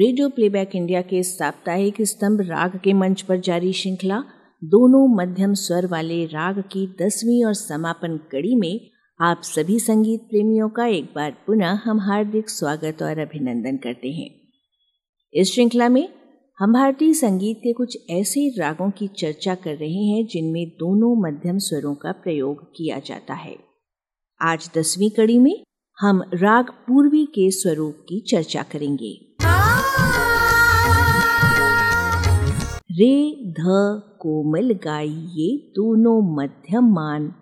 Radio playback India के साप्ताहिक स्तंभ राग के मंच पर जारी श्रृंखला, दोनों मध्यम स्वर वाले राग की दसवीं और समापन कड़ी में आप सभी संगीत प्रेमियों का एक बार पुनः हम हार्दिक स्वागत और अभिनंदन करते हैं। इस श्रृंखला में हम भारतीय संगीत के कुछ ऐसे रागों की चर्चा कर रहे हैं जिनमें दोनों मध्यम स्वरों का प्रयोग किया जाता है। आज दसवीं कड़ी में हम राग पूर्वी के स्वरूप की चर्चा करेंगे। रे ध कोमल गाई ये दोनों मध्यम मान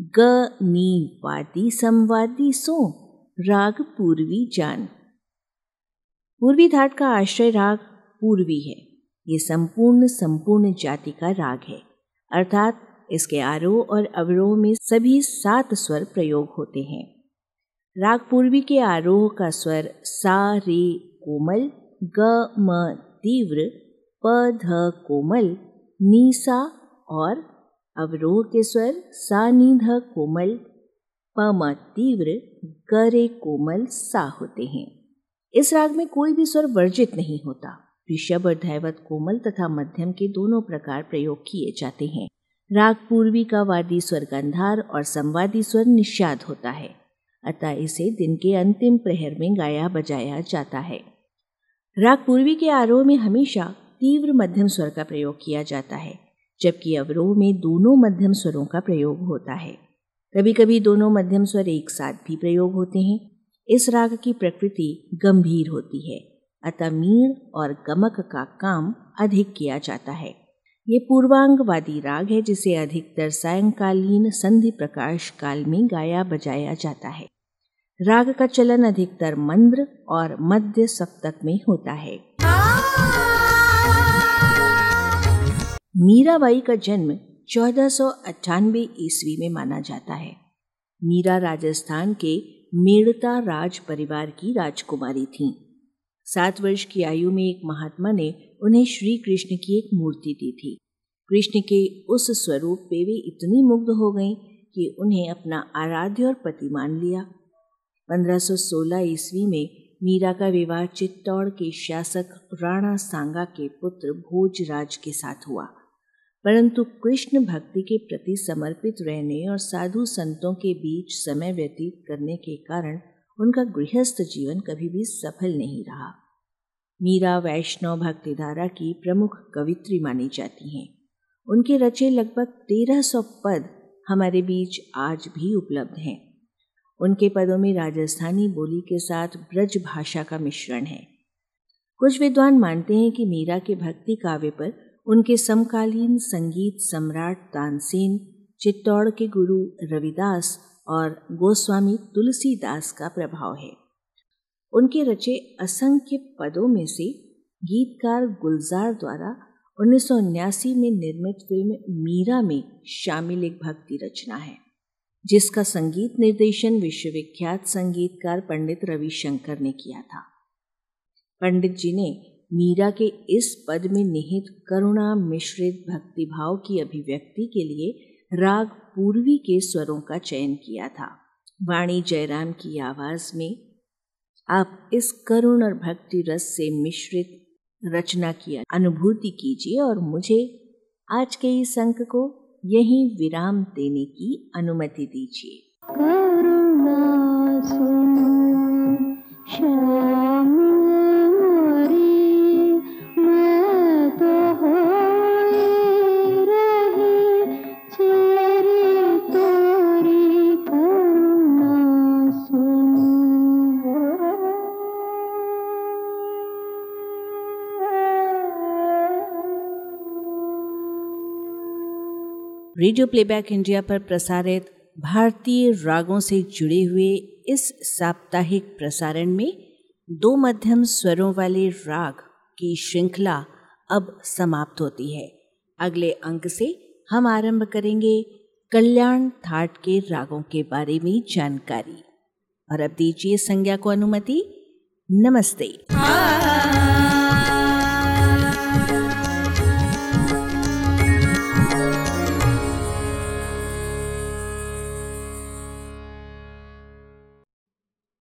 ग नी वादी संवादी सो राग पूर्वी जान। पूर्वी धाट का आश्रय राग पूर्वी है। ये संपूर्ण संपूर्ण जाति का राग है। अर्थात इसके आरोह और अवरोह में सभी सात स्वर प्रयोग होते हैं। राग पूर्वी के आरोह का स्वर सा, रे, कोमल, ग, म, तीव्र प ध कोमल नीसा और अवरोह के स्वर सा नी ध कोमल प तीव्र गरे कोमल सा होते हैं। इस राग में कोई भी स्वर वर्जित नहीं होता। ऋषभ और धैवत कोमल तथा मध्यम के दोनों प्रकार प्रयोग किए जाते हैं। राग पूर्वी का वादी स्वर गंधार और संवादी स्वर निषाद होता है। अतः इसे दिन के अंतिम प्रहर में गाया बजाया जाता है। राग पूर्वी के आरोह में हमेशा तीव्र मध्यम स्वर का प्रयोग किया जाता है, जबकि अवरोह में दोनों मध्यम स्वरों का प्रयोग होता है। कभी कभी दोनों मध्यम स्वर एक साथ भी प्रयोग होते हैं। इस राग की प्रकृति गंभीर होती है, अतः मीण और गमक का काम अधिक किया जाता है। ये पूर्वांगवादी राग है, जिसे अधिकतर सायंकालीन संधि प्रकाश काल में गाया बजाया जाता है। राग का चलन अधिकतर मंद्र और मध्य सप्तक में होता है। मीराबाई का जन्म चौदह ईस्वी में माना जाता है। मीरा राजस्थान के मेड़ता राज परिवार की राजकुमारी थीं। सात वर्ष की आयु में एक महात्मा ने उन्हें श्री कृष्ण की एक मूर्ति दी थी। कृष्ण के उस स्वरूप पे वे इतनी मुग्ध हो गईं कि उन्हें अपना आराध्य और पति मान लिया। 1516 ईस्वी में मीरा का विवाह चित्तौड़ के शासक राणा सांगा के पुत्र भोजराज के साथ हुआ। परंतु कृष्ण भक्ति के प्रति समर्पित रहने और साधु संतों के बीच समय व्यतीत करने के कारण उनका गृहस्थ जीवन कभी भी सफल नहीं रहा। मीरा वैष्णव भक्तिधारा की प्रमुख कवित्री मानी जाती हैं। उनके रचे लगभग तेरह सौ पद हमारे बीच आज भी उपलब्ध हैं। उनके पदों में राजस्थानी बोली के साथ ब्रज भाषा का मिश्रण है। कुछ विद्वान मानते हैं कि मीरा के भक्ति काव्य पर उनके समकालीन संगीत सम्राट तानसेन, चित्तौड़ के गुरु रविदास और गोस्वामी तुलसीदास का प्रभाव है। उनके रचे असंख्य पदों में से गीतकार गुलजार द्वारा उन्नीस में निर्मित फ़िल्म मीरा में शामिल एक भक्ति रचना है, जिसका संगीत निर्देशन विश्वविख्यात संगीतकार पंडित रविशंकर ने किया था। पंडित जी ने मीरा के इस पद में निहित करुणा मिश्रित भक्तिभाव की अभिव्यक्ति के लिए राग पूर्वी के स्वरों का चयन किया था। वाणी जयराम की आवाज़ में, आप इस करुण और भक्ति रस से मिश्रित रचना की अनुभूति कीजिए और मुझे आज के इस अंक को यही विराम देने की अनुमति दीजिए। रेडियो प्लेबैक इंडिया पर प्रसारित भारतीय रागों से जुड़े हुए इस साप्ताहिक प्रसारण में दो मध्यम स्वरों वाले राग की श्रृंखला अब समाप्त होती है। अगले अंक से हम आरंभ करेंगे कल्याण थाट के रागों के बारे में जानकारी। और अब दीजिए संज्ञा को अनुमति। नमस्ते। हाँ।